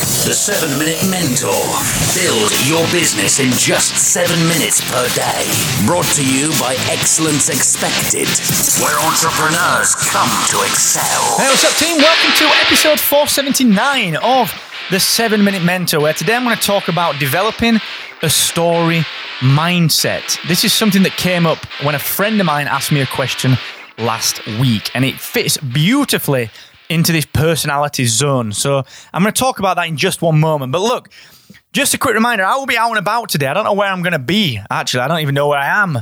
The 7 Minute Mentor. Build your business in just 7 minutes per day. Brought to you by Excellence Expected, where entrepreneurs come to excel. Hey, what's up, team? Welcome to episode 479 of the 7 Minute Mentor, where today I'm going to talk about developing a story mindset. This is something that came up when a friend of mine asked me a question last week, and it fits beautifully into this personality zone. So I'm going to talk about that in just one moment. But look, just a quick reminder I will be out and about today. I don't know where I'm going to be, actually. I don't even know where I am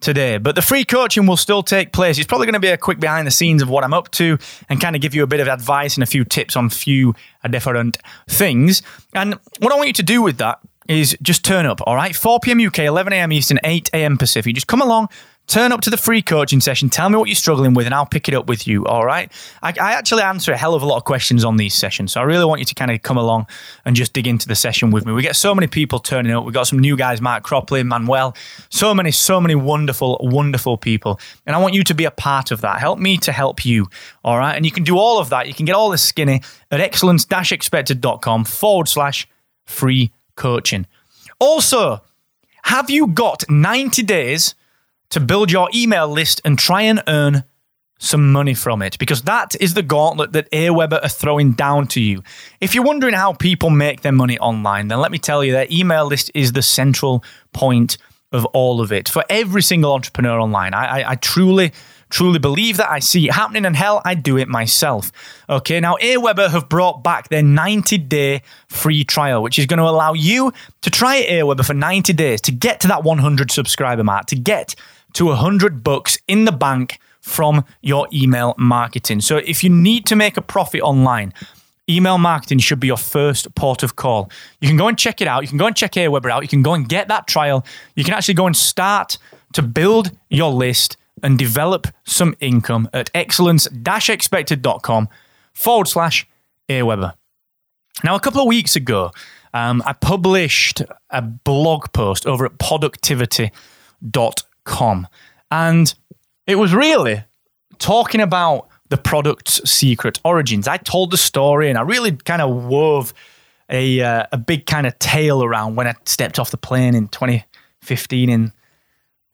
today. But the free coaching will still take place. It's probably going to be a quick behind the scenes of what I'm up to and kind of give you a bit of advice and a few tips on a few different things. And what I want you to do with that is just turn up, all right? 4 p.m. UK, 11 a.m. Eastern, 8 a.m. Pacific. Just come along, Turn up to the free coaching session. Tell me what you're struggling with, and I'll pick it up with you. All right. I, I, actually answer a hell of a lot of questions on these sessions. So I really want you to kind of come along and just dig into the session with me. We get so many people turning up. We've got some new guys, Mark Cropley, Manuel. So many, so many wonderful, wonderful people. And I want you to be a part of that. Help me to help you. All right. And you can do all of that. You can get all this skinny at excellence expected.com forward slash free coaching. Also, have you got 90 days? To build your email list and try and earn some money from it because that is the gauntlet that Aweber are throwing down to you. If you're wondering how people make their money online, then let me tell you their email list is the central point of all of it for every single entrepreneur online. I, I, I truly, truly believe that. I see it happening, and hell, I do it myself. Okay, now Aweber have brought back their 90 day free trial, which is going to allow you to try Aweber for 90 days to get to that 100 subscriber mark, to get to 100 bucks in the bank from your email marketing. So if you need to make a profit online, email marketing should be your first port of call. You can go and check it out. You can go and check Aweber out. You can go and get that trial. You can actually go and start to build your list and develop some income at excellence-expected.com forward slash Aweber. Now, a couple of weeks ago, um, I published a blog post over at productivity.com com. And it was really talking about the product's secret origins. I told the story and I really kind of wove a, uh, a big kind of tale around when I stepped off the plane in 2015 in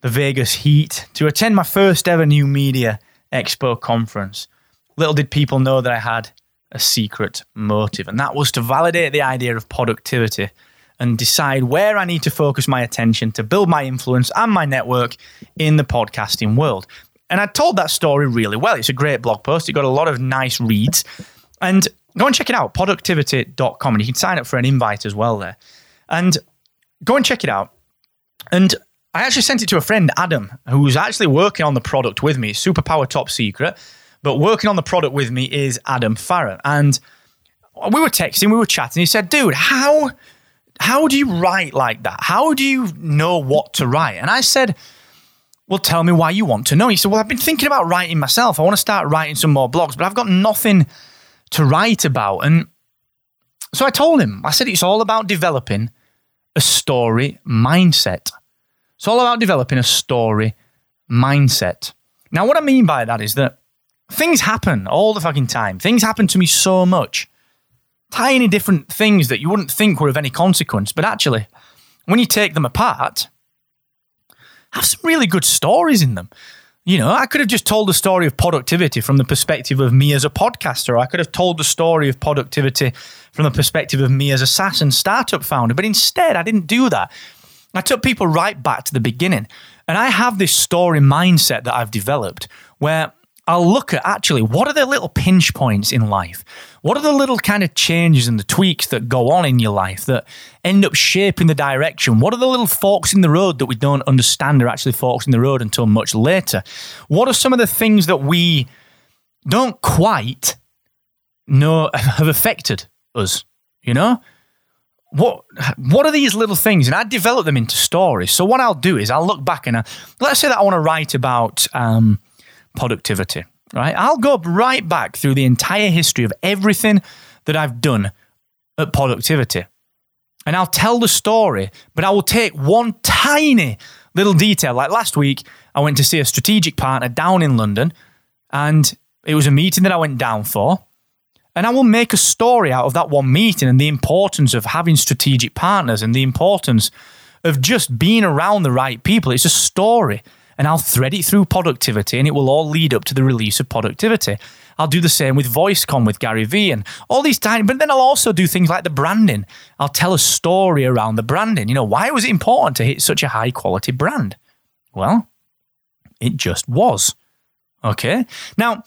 the Vegas heat to attend my first ever new media expo conference. Little did people know that I had a secret motive, and that was to validate the idea of productivity and decide where I need to focus my attention to build my influence and my network in the podcasting world. And I told that story really well. It's a great blog post. It got a lot of nice reads. And go and check it out, productivity.com. And you can sign up for an invite as well there. And go and check it out. And I actually sent it to a friend, Adam, who's actually working on the product with me. Superpower top secret. But working on the product with me is Adam Farrer. And we were texting, we were chatting. He said, dude, how how do you write like that? How do you know what to write? And I said, Well, tell me why you want to know. He said, Well, I've been thinking about writing myself. I want to start writing some more blogs, but I've got nothing to write about. And so I told him, I said, It's all about developing a story mindset. It's all about developing a story mindset. Now, what I mean by that is that things happen all the fucking time. Things happen to me so much tiny different things that you wouldn't think were of any consequence, but actually, when you take them apart, have some really good stories in them. You know, I could have just told the story of productivity from the perspective of me as a podcaster. I could have told the story of productivity from the perspective of me as a SaaS and startup founder. But instead, I didn't do that. I took people right back to the beginning. And I have this story mindset that I've developed where I'll look at actually what are the little pinch points in life? What are the little kind of changes and the tweaks that go on in your life that end up shaping the direction? What are the little forks in the road that we don't understand are actually forks in the road until much later? What are some of the things that we don't quite know have affected us? You know? what what are these little things? And I develop them into stories. So what I'll do is I'll look back and I, let's say that I want to write about um, productivity, right? I'll go right back through the entire history of everything that I've done at productivity. And I'll tell the story, but I will take one tiny little detail. Like last week, I went to see a strategic partner down in London, and it was a meeting that I went down for. And I will make a story out of that one meeting and the importance of having strategic partners and the importance of just being around the right people. It's a story. And I'll thread it through productivity and it will all lead up to the release of productivity. I'll do the same with VoiceCon with Gary Vee and all these tiny, but then I'll also do things like the branding. I'll tell a story around the branding. You know, why was it important to hit such a high quality brand? Well, it just was. Okay. Now,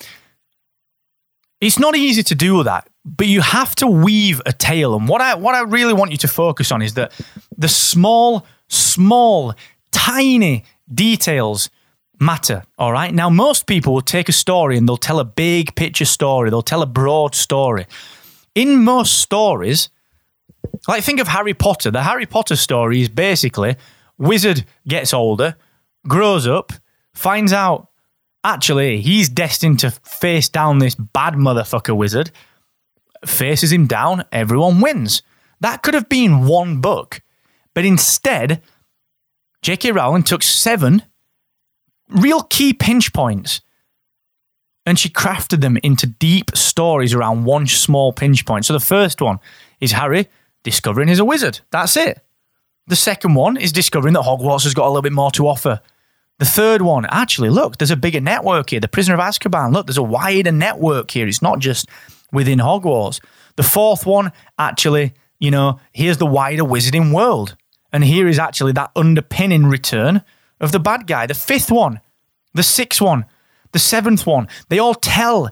it's not easy to do that, but you have to weave a tale. And what I what I really want you to focus on is that the small, small, tiny details matter. All right. Now, most people will take a story and they'll tell a big picture story, they'll tell a broad story. In most stories, like think of Harry Potter. The Harry Potter story is basically wizard gets older, grows up, finds out actually he's destined to face down this bad motherfucker wizard, faces him down, everyone wins. That could have been one book. But instead, J.K. Rowling took seven real key pinch points and she crafted them into deep stories around one small pinch point. So the first one is Harry discovering he's a wizard. That's it. The second one is discovering that Hogwarts has got a little bit more to offer. The third one, actually, look, there's a bigger network here. The Prisoner of Azkaban, look, there's a wider network here. It's not just within Hogwarts. The fourth one, actually, you know, here's the wider wizarding world. And here is actually that underpinning return of the bad guy. The fifth one, the sixth one, the seventh one. They all tell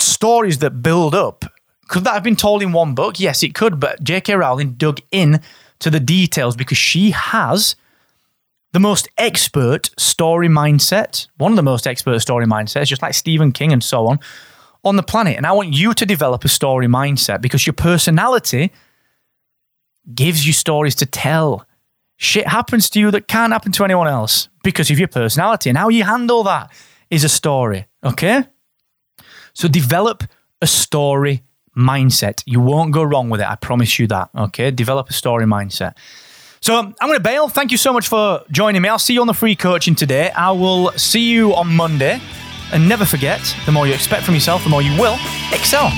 stories that build up. Could that have been told in one book? Yes, it could, but J.K. Rowling dug in to the details because she has the most expert story mindset, one of the most expert story mindsets, just like Stephen King and so on, on the planet. And I want you to develop a story mindset because your personality gives you stories to tell shit happens to you that can't happen to anyone else because of your personality. And how you handle that is a story, okay? So develop a story mindset. You won't go wrong with it. I promise you that, okay? Develop a story mindset. So I'm going to bail. Thank you so much for joining me. I'll see you on the free coaching today. I will see you on Monday. And never forget, the more you expect from yourself, the more you will excel.